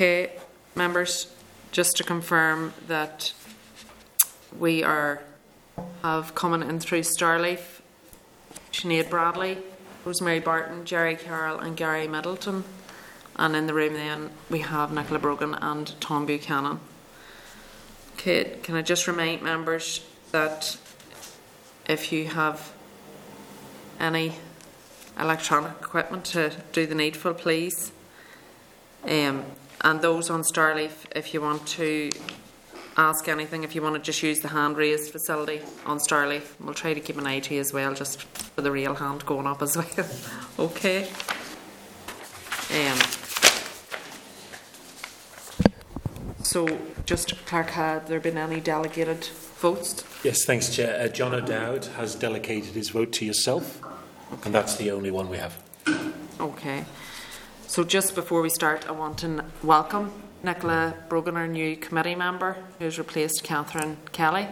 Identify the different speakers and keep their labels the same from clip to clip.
Speaker 1: Okay, members, just to confirm that we are have coming in through Starleaf, Sinead Bradley, Rosemary Barton, Gerry Carroll, and Gary Middleton. And in the room then we have Nicola Brogan and Tom Buchanan. Okay, can I just remind members that if you have any electronic equipment to do the needful, please. Um, and those on Starleaf, if you want to ask anything, if you want to just use the hand raised facility on Starleaf, we'll try to keep an eye to you as well, just for the real hand going up as well. okay. Um, so, just clerk, had there been any delegated votes?
Speaker 2: Yes, thanks, Chair. Uh, John O'Dowd has delegated his vote to yourself, and that's the only one we have.
Speaker 1: Okay. So just before we start, I want to welcome Nicola Brogan, our new committee member, who's replaced Catherine Kelly,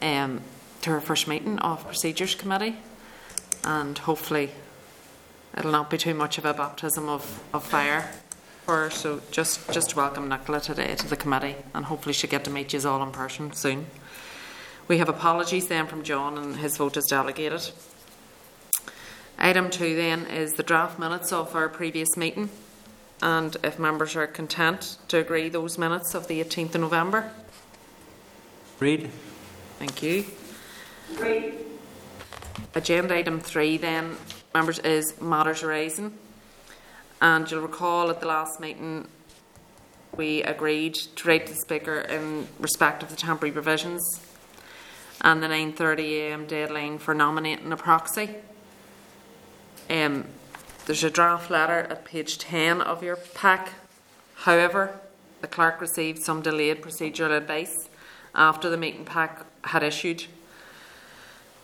Speaker 1: um, to her first meeting of Procedures Committee. And hopefully it'll not be too much of a baptism of, of fire for her. So just, just welcome Nicola today to the committee, and hopefully she'll get to meet you all in person soon. We have apologies then from John, and his vote is delegated. Item two then is the draft minutes of our previous meeting, and if members are content to agree those minutes of the 18th of November.
Speaker 3: Read.
Speaker 1: Thank you. Read. Agenda item three then, members, is matters arising. And you'll recall at the last meeting, we agreed to write to the Speaker in respect of the temporary provisions and the 9.30am deadline for nominating a proxy. Um, there's a draft letter at page 10 of your pack. However, the clerk received some delayed procedural advice after the meeting pack had issued.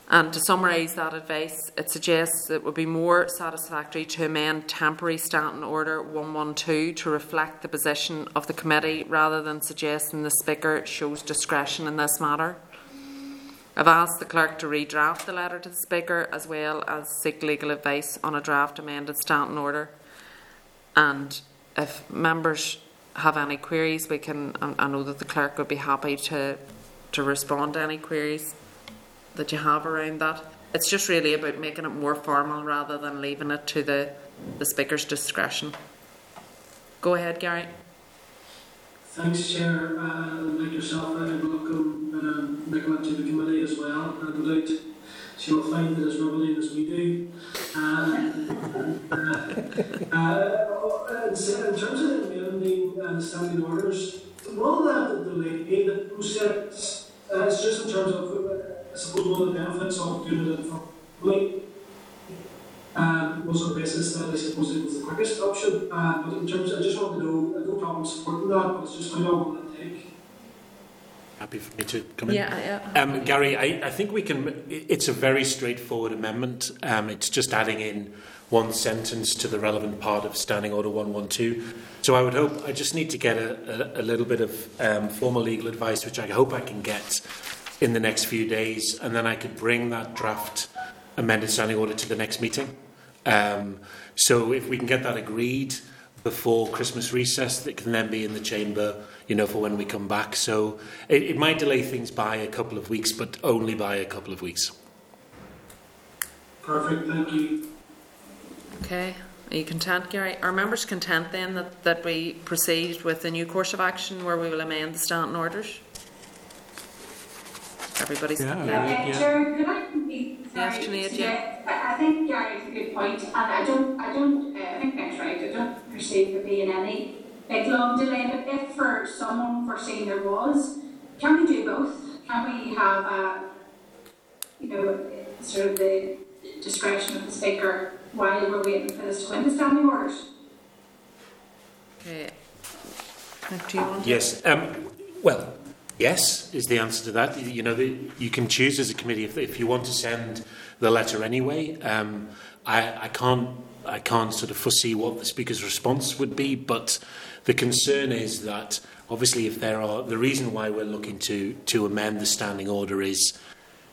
Speaker 1: And to summarise that advice, it suggests it would be more satisfactory to amend temporary standing order 112 to reflect the position of the committee rather than suggesting the Speaker shows discretion in this matter. I've asked the clerk to redraft the letter to the Speaker as well as seek legal advice on a draft amended standing order. And if members have any queries, we can. I know that the clerk would be happy to to respond to any queries that you have around that. It's just really about making it more formal rather than leaving it to the the Speaker's discretion. Go ahead, Gary.
Speaker 4: Thanks, Chair. Uh, Nicola committee as well. And no doubt she will find it as riveting as we do. Uh, uh, uh, in terms of amending uh, standing orders, one of the delay the process uh, is just in terms of, uh, I suppose, one of the benefits of doing it for like, um, was on basis that I suppose it was the quickest option. Uh, but in terms, I just want to know, uh, no problem supporting that, but it's just how long?
Speaker 2: Happy for me to come in?
Speaker 1: Yeah, yeah.
Speaker 2: Um, Gary, I, I think we can. It's a very straightforward amendment. Um, it's just adding in one sentence to the relevant part of Standing Order 112. So I would hope, I just need to get a, a, a little bit of um, formal legal advice, which I hope I can get in the next few days, and then I could bring that draft amended Standing Order to the next meeting. Um, so if we can get that agreed before Christmas recess, that can then be in the chamber, you know, for when we come back. So it, it might delay things by a couple of weeks, but only by a couple of weeks.
Speaker 4: Perfect, thank you.
Speaker 1: Okay. Are you content, Gary? Are members content then that, that we proceed with the new course of action where we will amend the standing orders? Everybody's
Speaker 3: Yeah.
Speaker 1: content?
Speaker 3: Yeah.
Speaker 5: Yeah, Chair, could I be,
Speaker 1: Yes,
Speaker 5: sorry,
Speaker 1: Sinead,
Speaker 5: suggest- I, I think Gary has a good point, and I don't, I don't, uh, I think that's right, I don't perceive there being any big long delay, but if for some unforeseen there was, can we do both? Can we have a, you know, sort of the discretion of the speaker while we're waiting for this to win the standing orders?
Speaker 1: Okay. Do you want?
Speaker 2: Yes. Um, well, yes is the answer to that. You know, the, you can choose as a committee if, if you want to send the letter anyway. Um, I, I can't. I can't sort of foresee what the speaker's response would be, but the concern is that obviously, if there are the reason why we're looking to to amend the standing order is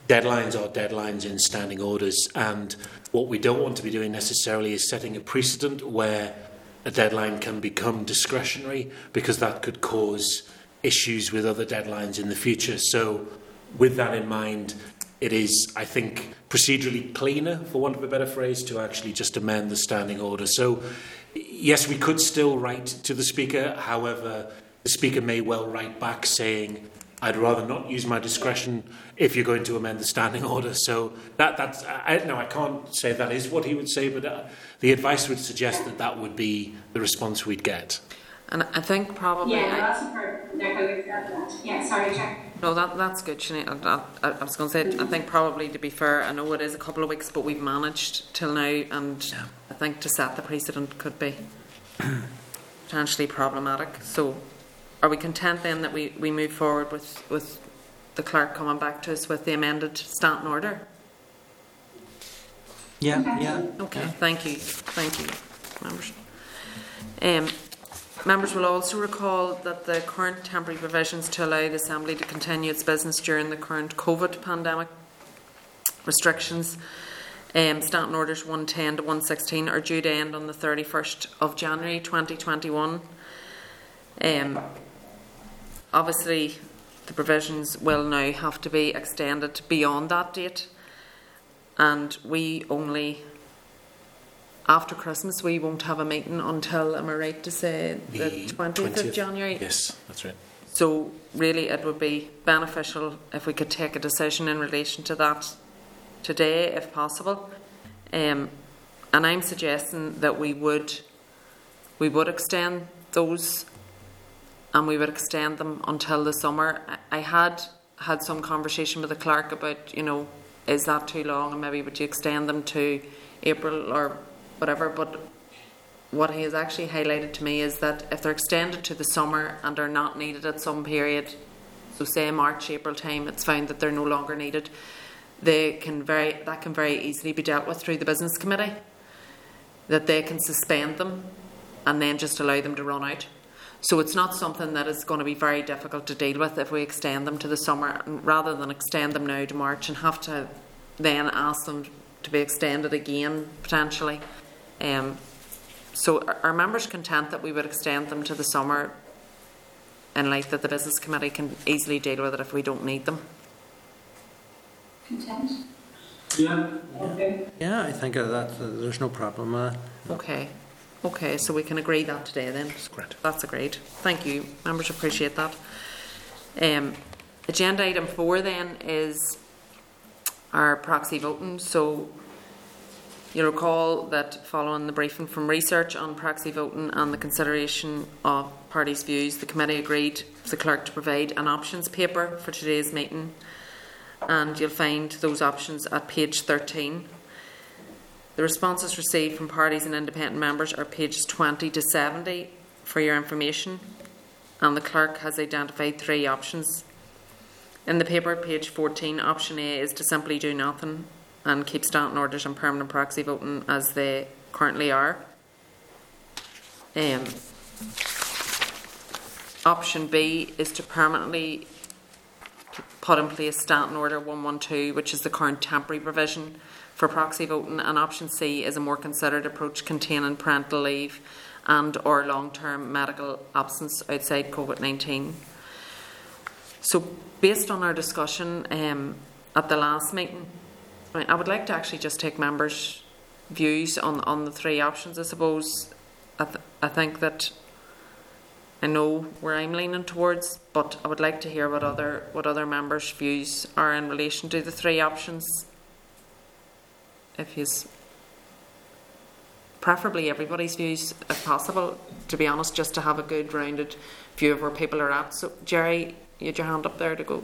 Speaker 2: deadlines are deadlines in standing orders, and what we don't want to be doing necessarily is setting a precedent where a deadline can become discretionary because that could cause issues with other deadlines in the future. So, with that in mind, it is, I think, procedurally cleaner, for want of a better phrase, to actually just amend the standing order. So, yes, we could still write to the Speaker. However, the Speaker may well write back saying, I'd rather not use my discretion if you're going to amend the standing order. So that that's I, no, I can't say that is what he would say, but uh, the advice would suggest that that would be the response we'd get.
Speaker 1: And I think probably.
Speaker 5: Yeah, no, that's a fair, Nick, I accept that. Yeah, sorry, Chair.
Speaker 1: No, that, that's good, Sinead. I, I, I was going to say, I think probably to be fair, I know it is a couple of weeks, but we've managed till now, and
Speaker 3: Yeah.
Speaker 1: I think to set the precedent could be potentially problematic. So, are we content then that we, we move forward with, with the clerk coming back to us with the amended standing order?
Speaker 3: Yeah, yeah.
Speaker 1: Okay, thank you, thank you, members. Um, members will also recall that the current temporary provisions to allow the Assembly to continue its business during the current COVID pandemic restrictions, um, Standing Orders 110 to 116, are due to end on the 31st of January 2021. Um, obviously, the provisions will now have to be extended beyond that date and we only after Christmas we won't have a meeting until am I right to say the twentieth of January.
Speaker 2: Yes, that's right.
Speaker 1: So really it would be beneficial if we could take a decision in relation to that today if possible. Um, and I'm suggesting that we would we would extend those and we would extend them until the summer. I I had had some conversation with the clerk about, you know, is that too long and maybe would you extend them to April or whatever, but what he has actually highlighted to me is that if they're extended to the summer and are not needed at some period, so say March, April time, it's found that they're no longer needed, they can very that can very easily be dealt with through the business committee. That they can suspend them and then just allow them to run out. So it's not something that is going to be very difficult to deal with if we extend them to the summer, rather than extend them now to March and have to then ask them to be extended again potentially. Um, so are, are members content that we would extend them to the summer in light that the business committee can easily deal with it if we don't need them?
Speaker 5: Content?
Speaker 4: Yeah,
Speaker 5: Okay.
Speaker 3: Yeah, I think uh, that uh, there's no problem. Uh,
Speaker 1: Okay. Okay, so we can agree that today then.
Speaker 2: That's great.
Speaker 1: That's agreed. Thank you. Members appreciate that. Um, agenda item four then is our proxy voting. So you'll recall that following the briefing from research on proxy voting and the consideration of parties' views, the committee agreed with the clerk to provide an options paper for today's meeting. And you'll find those options at page 13. The responses received from parties and independent members are pages 20 to 70 for your information, and the clerk has identified three options. In the paper, page 14, option A is to simply do nothing and keep standing orders and permanent proxy voting as they currently are. Um, option B is to permanently put in place standing order 112, which is the current temporary provision for proxy voting, and option C is a more considered approach containing parental leave and or long-term medical absence outside COVID-19. So, based on our discussion um, at the last meeting, I, would like to actually just take members' views on on the three options. I suppose I, th- I think that I know where I'm leaning towards, but I would like to hear what other what other members' views are in relation to the three options. If he's preferably everybody's views, if possible, to be honest, just to have a good rounded view of where people are at. So, Gerry, you had your hand up there to go.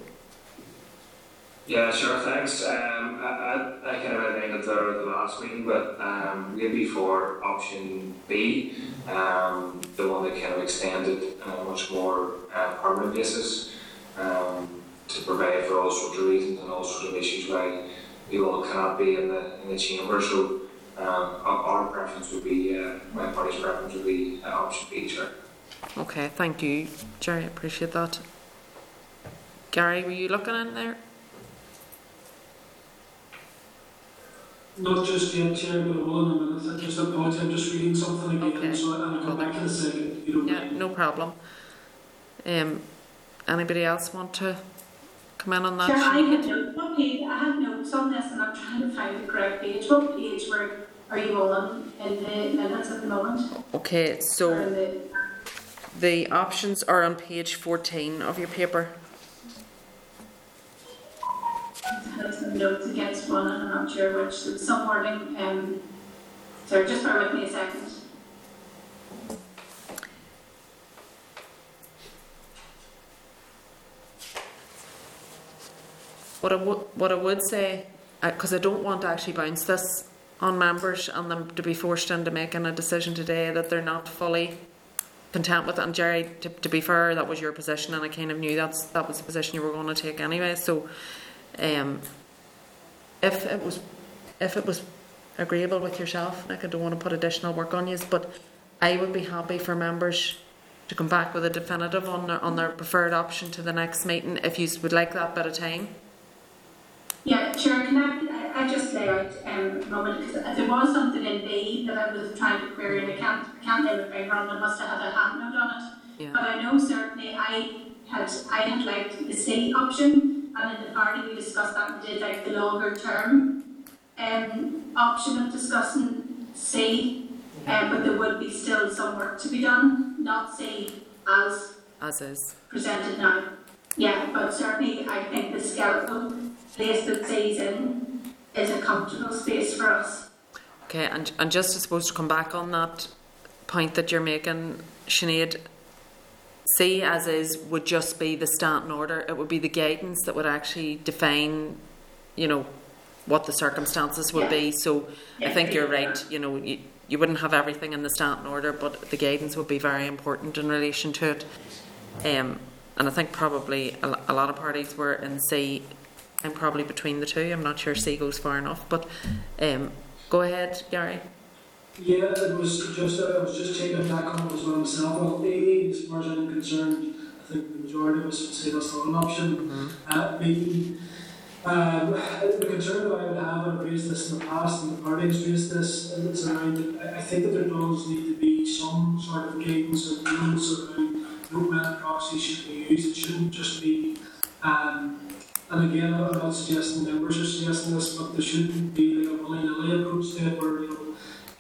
Speaker 6: Yeah, sure, thanks. Um, I, I, I kind of outlined it there at the last meeting, but um, we'd for option B, um, the one that kind of extended on a much more uh, permanent basis um, to provide for all sorts of reasons and all sorts of issues why people cannot be in the, in the chamber. So um, our preference would be, uh, my party's preference would be uh, option B, sure.
Speaker 1: Okay, thank you, Gerry. I appreciate that. Gary, were you looking in there?
Speaker 4: Not just yet, Chair, but I will in a minute. I just apologize, I'm just reading something again,
Speaker 1: Okay.
Speaker 4: so I'll come back in a second, if you don't
Speaker 1: Yeah,
Speaker 4: mind.
Speaker 1: no problem. Um, anybody else want to come in on that?
Speaker 5: Chair, I
Speaker 1: Sinead?
Speaker 5: had notes, what page, I had notes on this and I'm trying to find the correct page. What page were, are you on in the minutes at the moment?
Speaker 1: Okay, so
Speaker 5: the,
Speaker 1: the options are on page fourteen of your paper.
Speaker 5: Some notes against one and I'm not sure which, so some wording, um, sorry, just bear with me a second.
Speaker 1: What I would, what I would say, because I don't want to actually bounce this on members and them to be forced into making a decision today that they're not fully content with. And Gerry, to, to be fair, that was your position, and I kind of knew that's that was the position you were going to take anyway. So, um, if it was, if it was agreeable with yourself, Nick, I don't want to put additional work on you, but I would be happy for members to come back with a definitive on their on their preferred option to the next meeting if you would like that bit of time.
Speaker 5: Yeah, sure. can I, I just lay out um, a moment, because there was something in B that I was trying to query, and I can't, I can't lay my finger on, I must have had a hand note on it.
Speaker 1: Yeah.
Speaker 5: But I know certainly I had, I had liked the C option, and in the party we discussed that and did like the longer term um, option of discussing C, um, but there would be still some work to be done, not C as
Speaker 1: As is.
Speaker 5: presented now. Yeah, but certainly I think the skeletal place that C's in is a comfortable space for us.
Speaker 1: Okay, and, and just I suppose to come back on that point that you're making, Sinead, C as is would just be the standing order. It would be the guidance that would actually define, you know, what the circumstances would be. So I think you're right. You know, you, you wouldn't have everything in the standing order, but the guidance would be very important in relation to it. Um, and I think probably a, a lot of parties were in C. I'm probably between the two. I'm not sure C goes far enough, but um, go ahead, Gary.
Speaker 4: Yeah, it was just, I was just checking back on it as well myself. Well, A, as far as I'm concerned, I think the majority of us would say that's not an option. Uh, B, um, the concern that I would have, and I've raised this in the past, and the parties raised this, and it's around, I, I think that there does need to be some sort of guidance or rules around no method proxies should be used. It shouldn't just be, um, and again, I'm not suggesting members are suggesting this, but there shouldn't be like a willy-nilly approach to it where, you know,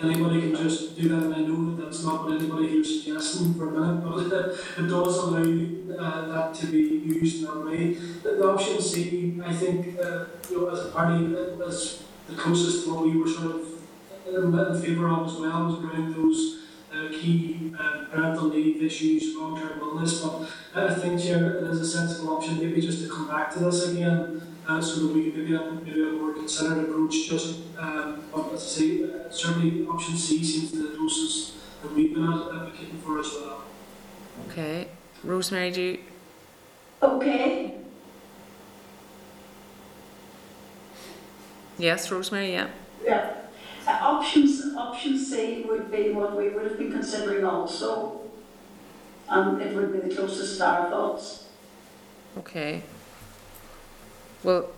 Speaker 4: anybody can just do that, and I know that that's not what anybody here is suggesting for a minute, but it does allow uh, that to be used in that way. The, the option C, I think, uh, you know, as a party, uh, as the closest to what we were sort of in, in favour of as well, was around those uh, key uh, parental leave issues, long-term illness, but I think, Chair, it is a sensible option, maybe just to come back to this again, uh, so that we can maybe have maybe a more considered approach. Just, um, but as I say, uh, certainly option C seems to the closest that we've been advocating for as well.
Speaker 1: Okay, Rosemary, do you?
Speaker 5: Okay,
Speaker 1: Yes, Rosemary. Yeah.
Speaker 7: Yeah. Uh, Options, option C would be what we would have been considering also. And it would be the closest to our thoughts.
Speaker 1: Okay. Well,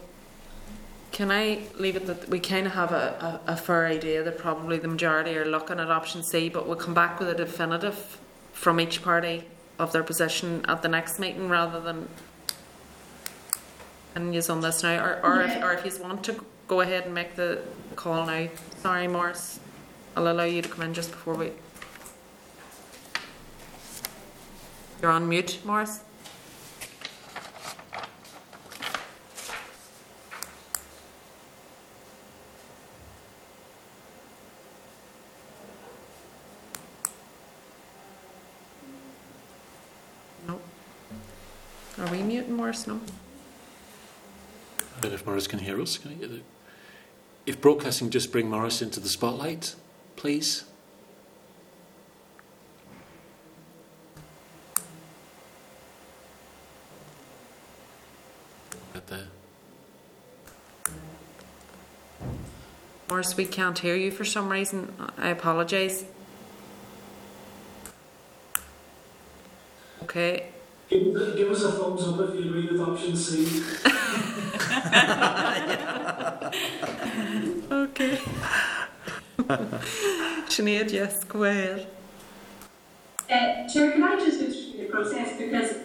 Speaker 1: can I leave it that we kind of have a, a, a fair idea that probably the majority are looking at option C, but we'll come back with a definitive from each party of their position at the next meeting rather than and use on this now, or, or if
Speaker 7: Yeah.
Speaker 1: or if you want to go ahead and make the call now. Sorry, Morris, I'll allow you to come in just before we. You're on mute, Morris. Are we muting Morris? No.
Speaker 2: I don't know if Morris can hear us. Can I get the... If broadcasting, just bring Morris into the spotlight, please. Right there.
Speaker 1: Morris, we can't hear you for some reason. I apologise. Okay.
Speaker 4: Give, give us a thumbs up if you agree with option C.
Speaker 1: Okay. Sinead, yes, go ahead.
Speaker 5: Uh, Chair, can I just go through the process because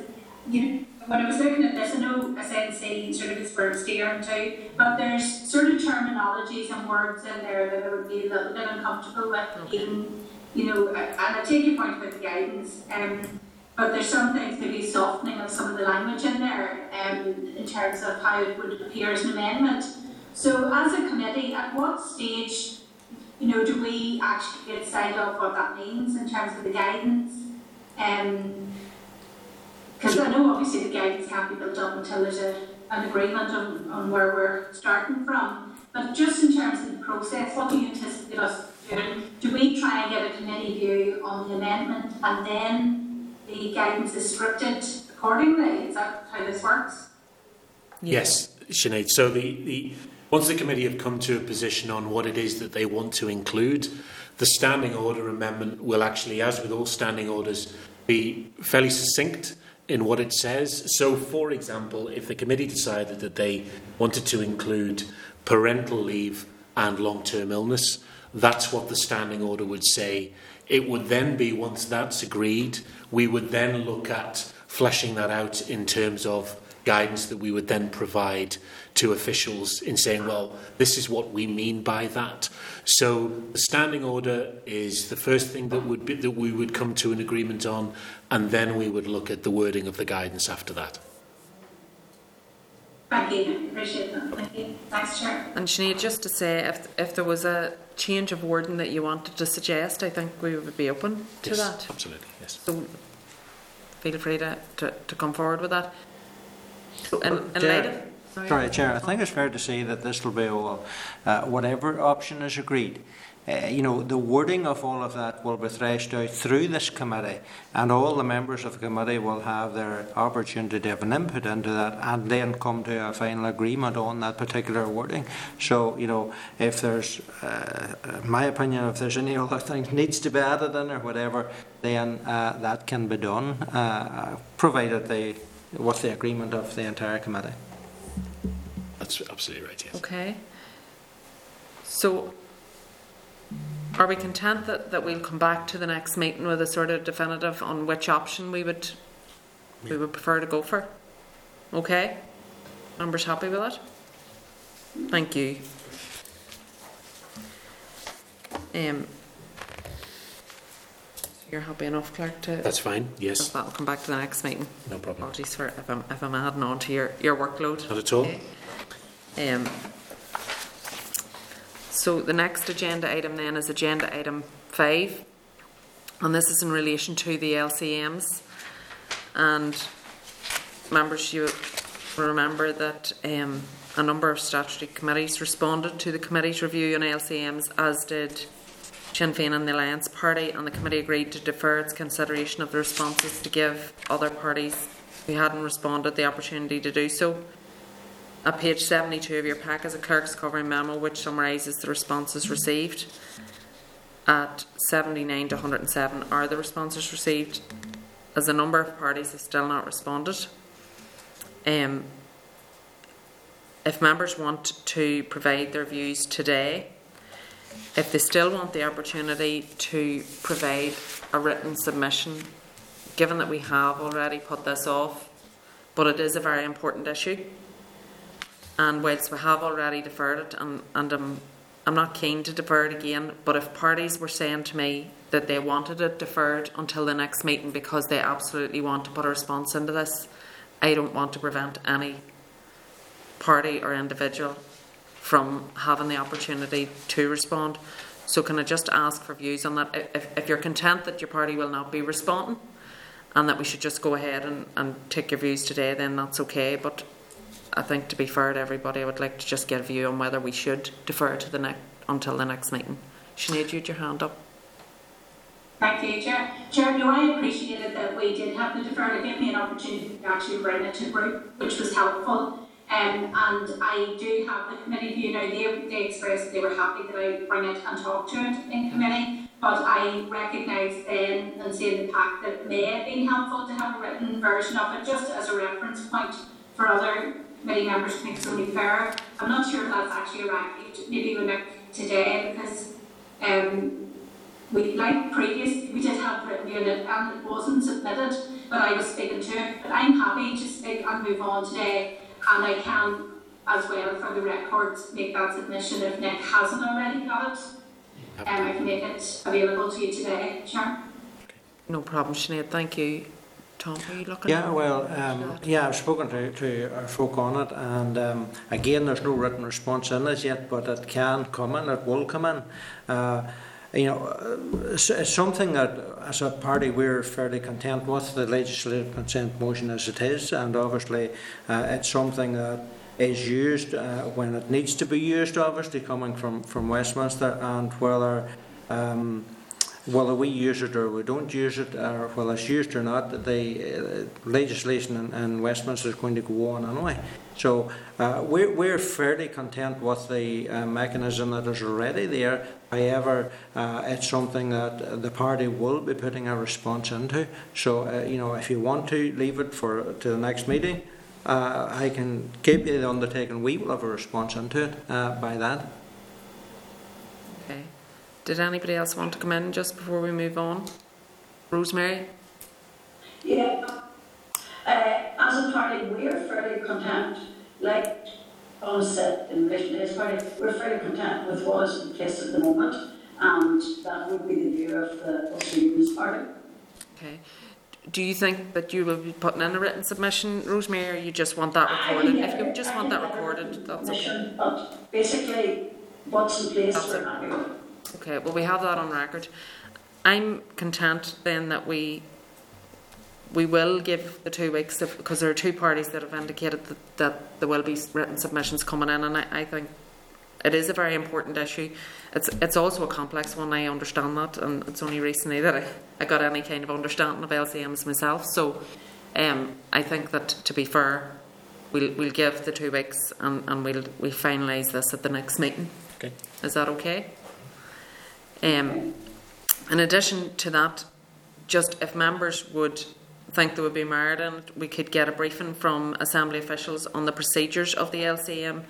Speaker 5: you know when I was looking at this, I know I SNC sort of is where I'm steering to, but there's sort of terminologies and words in there that I would be a little bit uncomfortable with. Even you know, and I take your point about the guidance, um, but there's some things maybe softening of some of the language in there, um, in terms of how it would appear as an amendment. So, as a committee, at what stage, you know, do we actually get signed off what that means in terms of the guidance? Um, because I know obviously the guidance can't be built up until there's a, an agreement on, on where we're starting from. But just in terms of the process, what do you anticipate us doing? Do we try and get a committee view on the amendment and then the guidance is scripted accordingly? Is that how this works?
Speaker 2: Yes, Sinead. So the, the once the committee have come to a position on what it is that they want to include, the standing order amendment will actually, as with all standing orders, be fairly succinct in what it says. So, for example, if the committee decided that they wanted to include parental leave and long term illness, that's what the standing order would say. It would then be, once that's agreed, we would then look at fleshing that out in terms of guidance that we would then provide to officials in saying, well, this is what we mean by that. So the standing order is the first thing that would be, that we would come to an agreement on, and then we would look at the wording of the guidance after that.
Speaker 5: Thank you. Appreciate that. Thank you. Thanks, Chair.
Speaker 1: And Sinead, just to say, if, if there was a change of wording that you wanted to suggest, I think we would be open to
Speaker 2: yes,
Speaker 1: that.
Speaker 2: Absolutely, yes.
Speaker 1: So feel free to, to, to come forward with that. So in, in
Speaker 3: Chair.
Speaker 1: light of...
Speaker 3: Sorry, Chair, I think it's fair to say that this will be all, uh, whatever option is agreed. Uh, you know, the wording of all of that will be threshed out through this committee, and all the members of the committee will have their opportunity to have an input into that, and then come to a final agreement on that particular wording. So, you know, if there's, uh, my opinion, if there's any other things needs to be added in or whatever, then uh, that can be done, uh, provided they, with the agreement of the entire committee.
Speaker 2: That's absolutely right, yes.
Speaker 1: Okay. So, are we content that, that we'll come back to the next meeting with a sort of definitive on which option we would we would prefer to go for? Okay? Members happy with that? Thank you. Um, you're happy enough, Clerk, to
Speaker 2: That's fine, yes,
Speaker 1: that'll come back to the next meeting.
Speaker 2: no problem.
Speaker 1: Apologies for if I'm if I'm adding on to your, your workload.
Speaker 2: Not at all.
Speaker 1: Okay. Um, so the next agenda item then is agenda item five, and this is in relation to the LCMs. And members, you remember that um, a number of statutory committees responded to the committee's review on LCMs, as did Sinn Féin and the Alliance Party, and the committee agreed to defer its consideration of the responses to give other parties who hadn't responded the opportunity to do so. At page 72 of your pack is a clerk's covering memo which summarises the responses received. At 79 to 107 are the responses received, as a number of parties have still not responded. Um, if members want to provide their views today, if they still want the opportunity to provide a written submission, given that we have already put this off, but it is a very important issue. And whilst we have already deferred it, and, and I'm, I'm not keen to defer it again, but if parties were saying to me that they wanted it deferred until the next meeting because they absolutely want to put a response into this, I don't want to prevent any party or individual from having the opportunity to respond. So, can I just ask for views on that? If, if you're content that your party will not be responding and that we should just go ahead and, and take your views today, then that's okay. But I think to be fair to everybody, I would like to just get a view on whether we should defer to the next until the next meeting. Sinead, you had your hand up.
Speaker 5: Thank you, Chair. Chair, I appreciated that we did have the deferred. It gave me an opportunity to actually bring it to group, which was helpful. Um, and I do have the committee view now. They, they expressed that they were happy that I bring it and talk to it in committee. But I recognise then and see the pack that it may have been helpful to have a written version of it just as a reference point for other committee members to think it's only fair. I'm not sure if that's actually arrived maybe with Nick today because Um, we, like previous, we did have written unit and it wasn't submitted, but I was speaking to it. But I'm happy to speak and move on today, and I can, as well for the records, make that submission if Nick hasn't already got it. Um, I can make it available to you today, Chair.
Speaker 1: No problem, Sinead, thank you. Tom, are you looking?
Speaker 3: Yeah, well, um, yeah, I've spoken to, to our folk on it, and um, again, there's no written response in as yet, but it can come in, it will come in. Uh, you know, uh, it's, it's something that, as a party, we're fairly content with the legislative consent motion as it is, and obviously, uh, it's something that is used uh, when it needs to be used, obviously, coming from, from Westminster, and whether um, whether we use it or we don't use it, or whether it's used or not, the uh, legislation in, in Westminster is going to go on anyway. So uh, we're, we're fairly content with the uh, mechanism that is already there. However, uh, it's something that the party will be putting a response into. So, uh, you know, if you want to leave it for to the next meeting, uh, I can you the undertaking we will have a response into it by that.
Speaker 1: Did anybody else want to come in just before we move on? Rosemary?
Speaker 7: Yeah, uh, as a party, we're fairly content, like Paul said in relation to his party, we're fairly content with what is in place at the moment, and that would be the view of the Unionist Party.
Speaker 1: Okay. Do you think that you will be putting in a written submission, Rosemary, or you just want that recorded? If you just
Speaker 7: I
Speaker 1: want that recorded, that's okay.
Speaker 7: But basically, what's in place,
Speaker 1: That's
Speaker 7: we're
Speaker 1: it.
Speaker 7: happy with.
Speaker 1: Okay, well, we have that on record. I'm content then that we we will give the two weeks of, because there are two parties that have indicated that, that there will be written submissions coming in, and I, I think it is a very important issue. It's it's also a complex one. I understand that, and it's only recently that I, I got any kind of understanding of LCMs myself. So, um, I think that to be fair, we'll we'll give the two weeks, and, and we'll we'll finalise this at the next meeting.
Speaker 2: Okay.
Speaker 1: Is that okay? Um, in addition to that, just if members would think there would be merit in it, we could get a briefing from Assembly officials on the procedures of the LCM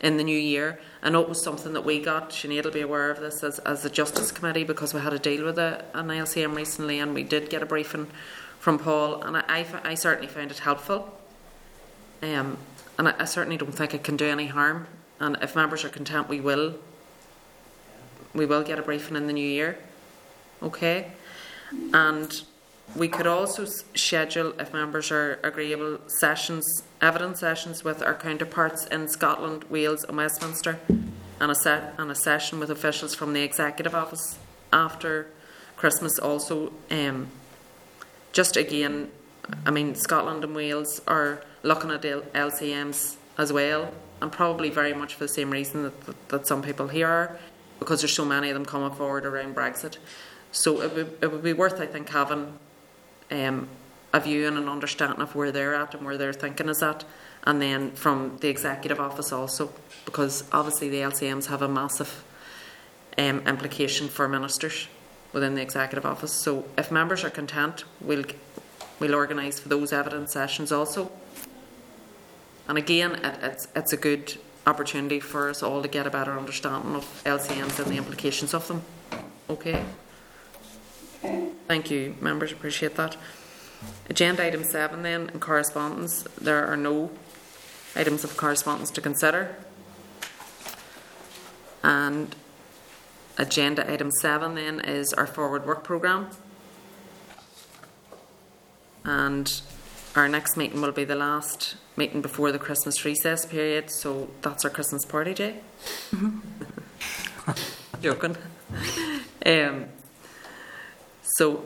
Speaker 1: in the new year. I know it was something that we got, Sinead will be aware of this as, as the Justice Committee because we had a deal with a, an LCM recently and we did get a briefing from Paul and I I certainly found it helpful. Um, and I, I certainly don't think it can do any harm. And if members are content, we will we will get a briefing in the new year. Okay? And we could also schedule, if members are agreeable, sessions, evidence sessions with our counterparts in Scotland, Wales, and Westminster, and a, set, and a session with officials from the Executive Office after Christmas also. Um, just again, I mean, Scotland and Wales are looking at LCMs as well, and probably very much for the same reason that, that, that some people here are, because there's so many of them coming forward around Brexit. So it would, it would be worth, I think, having um, a view and an understanding of where they're at and where they're thinking is at, and then from the executive office also, because obviously the LCMs have a massive um, implication for ministers within the executive office. So if members are content, we'll we'll organise for those evidence sessions also. And again, it, it's it's a good opportunity for us all to get a better understanding of LCMs and the implications of them. Okay.
Speaker 7: Okay.
Speaker 1: Thank you, members. Appreciate that. Agenda item seven then, in correspondence, there are no items of correspondence to consider. And agenda item seven then is our forward work programme. And our next meeting will be the last meeting before the Christmas recess period, so that's our Christmas party day. Joking. Um, so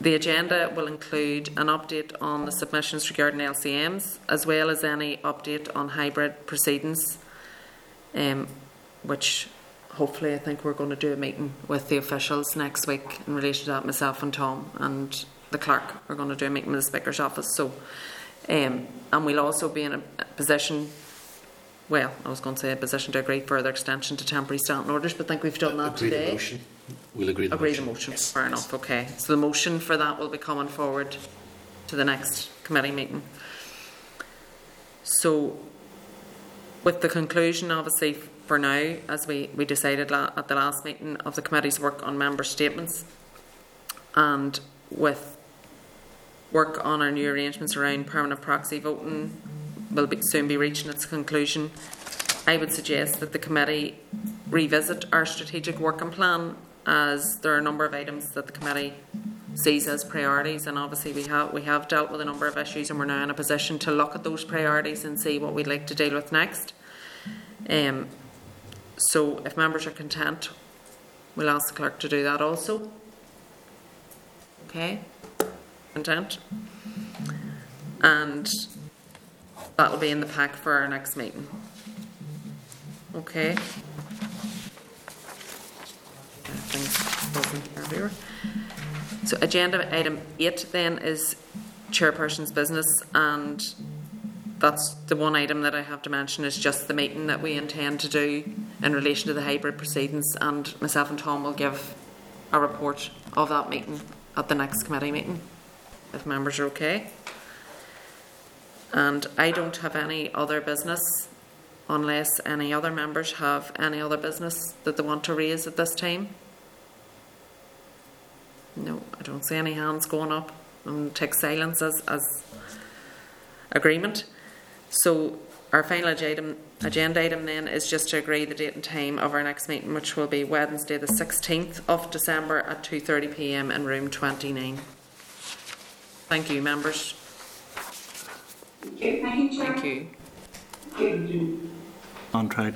Speaker 1: the agenda will include an update on the submissions regarding LCMs, as well as any update on hybrid proceedings, um, which hopefully I think we're going to do a meeting with the officials next week in relation to that. Myself and Tom and the clerk are going to do a meeting with the Speaker's office. So, um, and we'll also be in a position. Well, I was going to say a position to agree further extension to temporary standing orders, but I think we've done that
Speaker 2: Agree
Speaker 1: today.
Speaker 2: the motion. We'll agree the
Speaker 1: Agree
Speaker 2: motion.
Speaker 1: the motion.
Speaker 2: Yes.
Speaker 1: Fair enough. Okay. So the motion for that will be coming forward to the next committee meeting. So, with the conclusion, obviously, for now, as we, we decided la- at the last meeting of the committee's work on member statements. And with work on our new arrangements around permanent proxy voting will be, soon be reaching its conclusion, I would suggest that the committee revisit our strategic working plan as there are a number of items that the committee sees as priorities and obviously we have we have dealt with a number of issues and we're now in a position to look at those priorities and see what we'd like to deal with next. Um, so if members are content, we'll ask the clerk to do that also. Okay? Content? And that'll be in the pack for our next meeting. Okay? So agenda item eight then is chairperson's business and that's the one item that I have to mention is just the meeting that we intend to do in relation to the hybrid proceedings and myself and Tom will give a report of that meeting at the next committee meeting, if members are okay. And I don't have any other business unless any other members have any other business that they want to raise at this time. No, I don't see any hands going up. and take silence as, as agreement. So our final agenda, agenda item then is just to agree the date and time of our next meeting, which will be Wednesday, the 16th of December at 2:30 p.m. in room 29. Thank you, members.
Speaker 5: Thank you, Chair.
Speaker 1: Thank you.
Speaker 4: Thank you.
Speaker 3: On track.